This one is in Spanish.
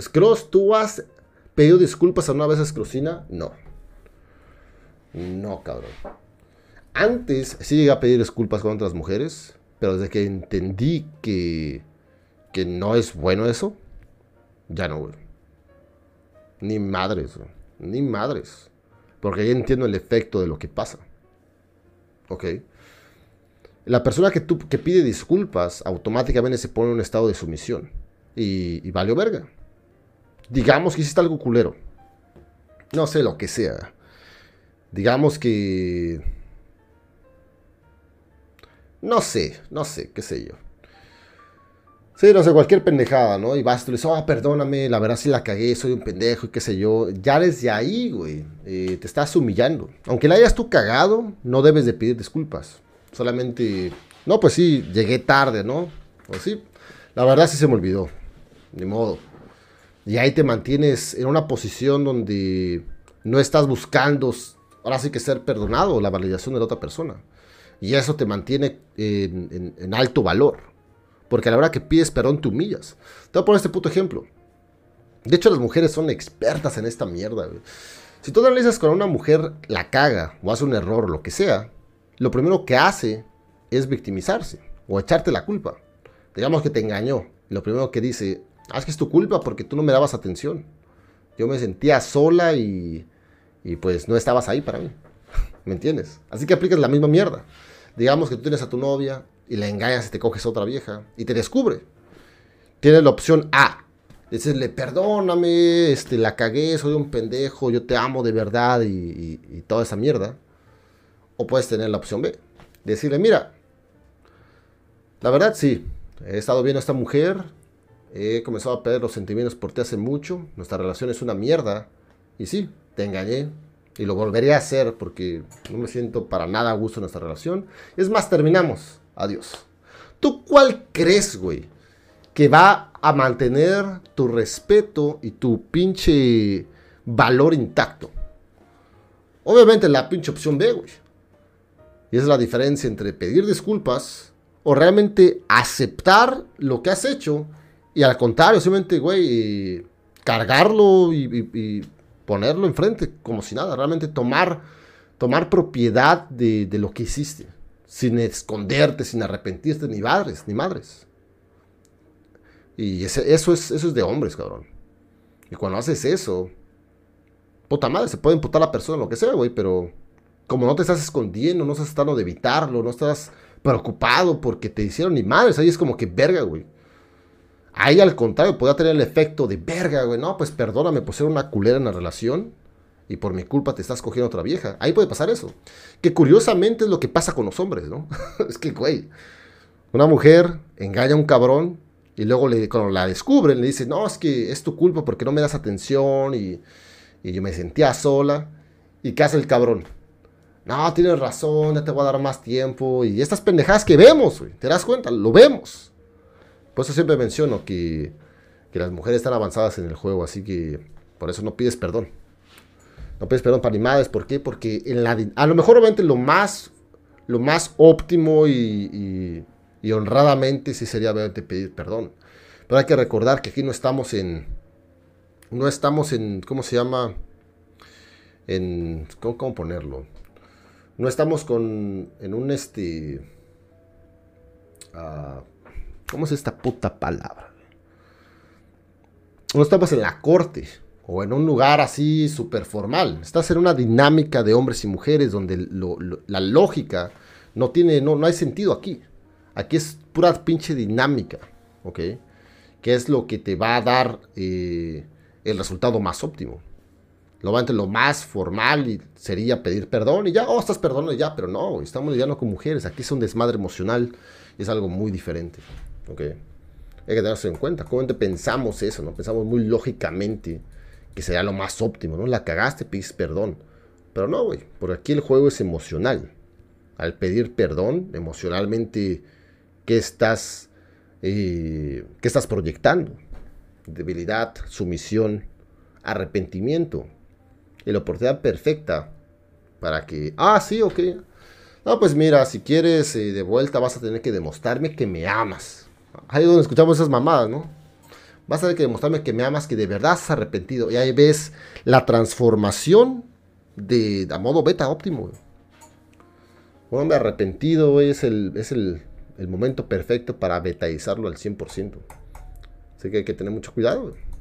Scross, ¿tú has pedido disculpas alguna vez a Scrossina? No. No, cabrón. Antes sí llegué a pedir disculpas con otras mujeres, pero desde que entendí que, que no es bueno eso, ya no, güey. Ni madres. Ni madres. Porque ya entiendo el efecto de lo que pasa. ¿Ok? La persona que, tú, que pide disculpas automáticamente se pone en un estado de sumisión. Y, y valió verga. Digamos que hiciste algo culero. No sé lo que sea. Digamos que... No sé, no sé, qué sé yo. Sí, no sé, cualquier pendejada, ¿no? Y vas, tú le dices, oh, perdóname, la verdad sí la cagué, soy un pendejo y qué sé yo. Ya desde ahí, güey, eh, te estás humillando. Aunque la hayas tú cagado, no debes de pedir disculpas. Solamente, no, pues sí, llegué tarde, ¿no? Pues sí, la verdad sí se me olvidó. Ni modo. Y ahí te mantienes en una posición donde no estás buscando, ahora sí que ser perdonado, la validación de la otra persona. Y eso te mantiene en, alto valor. Porque a la hora que pides perdón te humillas. Te voy a poner este puto ejemplo. De hecho, las mujeres son expertas en esta mierda, güey. Si tú analizas con una mujer la caga o hace un error o lo que sea, lo primero que hace es victimizarse o echarte la culpa. Digamos que te engañó. Lo primero que dice, ah, es que es tu culpa porque tú no me dabas atención. Yo me sentía sola y, y pues no estabas ahí para mí. ¿Me entiendes? Así que aplicas la misma mierda. Digamos que tú tienes a tu novia y la engañas y te coges a otra vieja y te descubre. Tienes la opción A. Decirle, perdóname, este, la cagué, soy un pendejo, yo te amo de verdad y, y toda esa mierda. O puedes tener la opción B. Decirle, mira, la verdad sí, he estado viendo a esta mujer, he comenzado a perder los sentimientos por ti hace mucho, nuestra relación es una mierda. Y sí, te engañé, y lo volveré a hacer porque no me siento para nada a gusto en nuestra relación. Es más, terminamos. Adiós. ¿Tú cuál crees, güey? Que va a mantener tu respeto y tu pinche valor intacto. Obviamente la pinche opción B, güey. Y es la diferencia entre pedir disculpas o realmente aceptar lo que has hecho y al contrario, simplemente, güey, cargarlo y, ponerlo enfrente como si nada. Realmente tomar, tomar propiedad de lo que hiciste sin esconderte, sin arrepentirte, ni madres, ni madres. Y eso, es, eso es de hombres, cabrón. Y cuando haces eso, puta madre, se puede imputar a la persona, lo que sea, güey, pero como no te estás escondiendo, no estás tratando de evitarlo, no estás preocupado porque te hicieron ni madres, ahí es como que verga, güey. Ahí al contrario, podría tener el efecto de verga, güey, no, pues perdóname por ser una culera en la relación y por mi culpa te estás cogiendo otra vieja. Ahí puede pasar eso. Que curiosamente es lo que pasa con los hombres, ¿no? es que, güey, una mujer engaña a un cabrón y luego le, cuando la descubren le dice, no, es que es tu culpa porque no me das atención y, y yo me sentía sola. ¿Y qué hace el cabrón? No, tienes razón, ya te voy a dar más tiempo. Y estas pendejadas que vemos, güey, ¿te das cuenta? Lo vemos. Por eso siempre menciono que, que las mujeres están avanzadas en el juego, así que por eso no pides perdón. No pides perdón para animales. ¿Por qué? Porque en la, a lo mejor obviamente lo más, lo más óptimo y, y, honradamente sí sería pedir perdón. Pero hay que recordar que aquí no estamos en... No estamos en... ¿Cómo se llama? En... ¿Cómo, ponerlo? No estamos con... En un este... Uh, ¿Cómo es esta puta palabra? No estamos en la corte o en un lugar así súper formal. Estás en una dinámica de hombres y mujeres donde la lógica no tiene, no, no hay sentido aquí. Aquí es pura pinche dinámica, ¿ok? Que es lo que te va a dar eh, el resultado más óptimo. Lo, más formal sería pedir perdón y ya, oh, estás perdonando ya, pero no, estamos lidiando con mujeres. Aquí es un desmadre emocional y es algo muy diferente, ¿ok? Hay que tenerse en cuenta. ¿Cómo pensamos eso? ¿no? Pensamos muy lógicamente que sería lo más óptimo, ¿no? La cagaste, pides perdón. Pero no, güey, porque aquí el juego es emocional. Al pedir perdón, emocionalmente, ¿qué estás, eh, ¿qué estás proyectando? Debilidad, sumisión, arrepentimiento. Y la oportunidad perfecta para que, ah, sí, ok. No, pues mira, si quieres eh, de vuelta vas a tener que demostrarme que me amas. Ahí es donde escuchamos esas mamadas, ¿no? Vas a tener que demostrarme que me amas, que de verdad has arrepentido. Y ahí ves la transformación de, a modo beta óptimo. Un hombre arrepentido, es el, es el, el momento perfecto para betaizarlo al 100%. Así que hay que tener mucho cuidado, güey.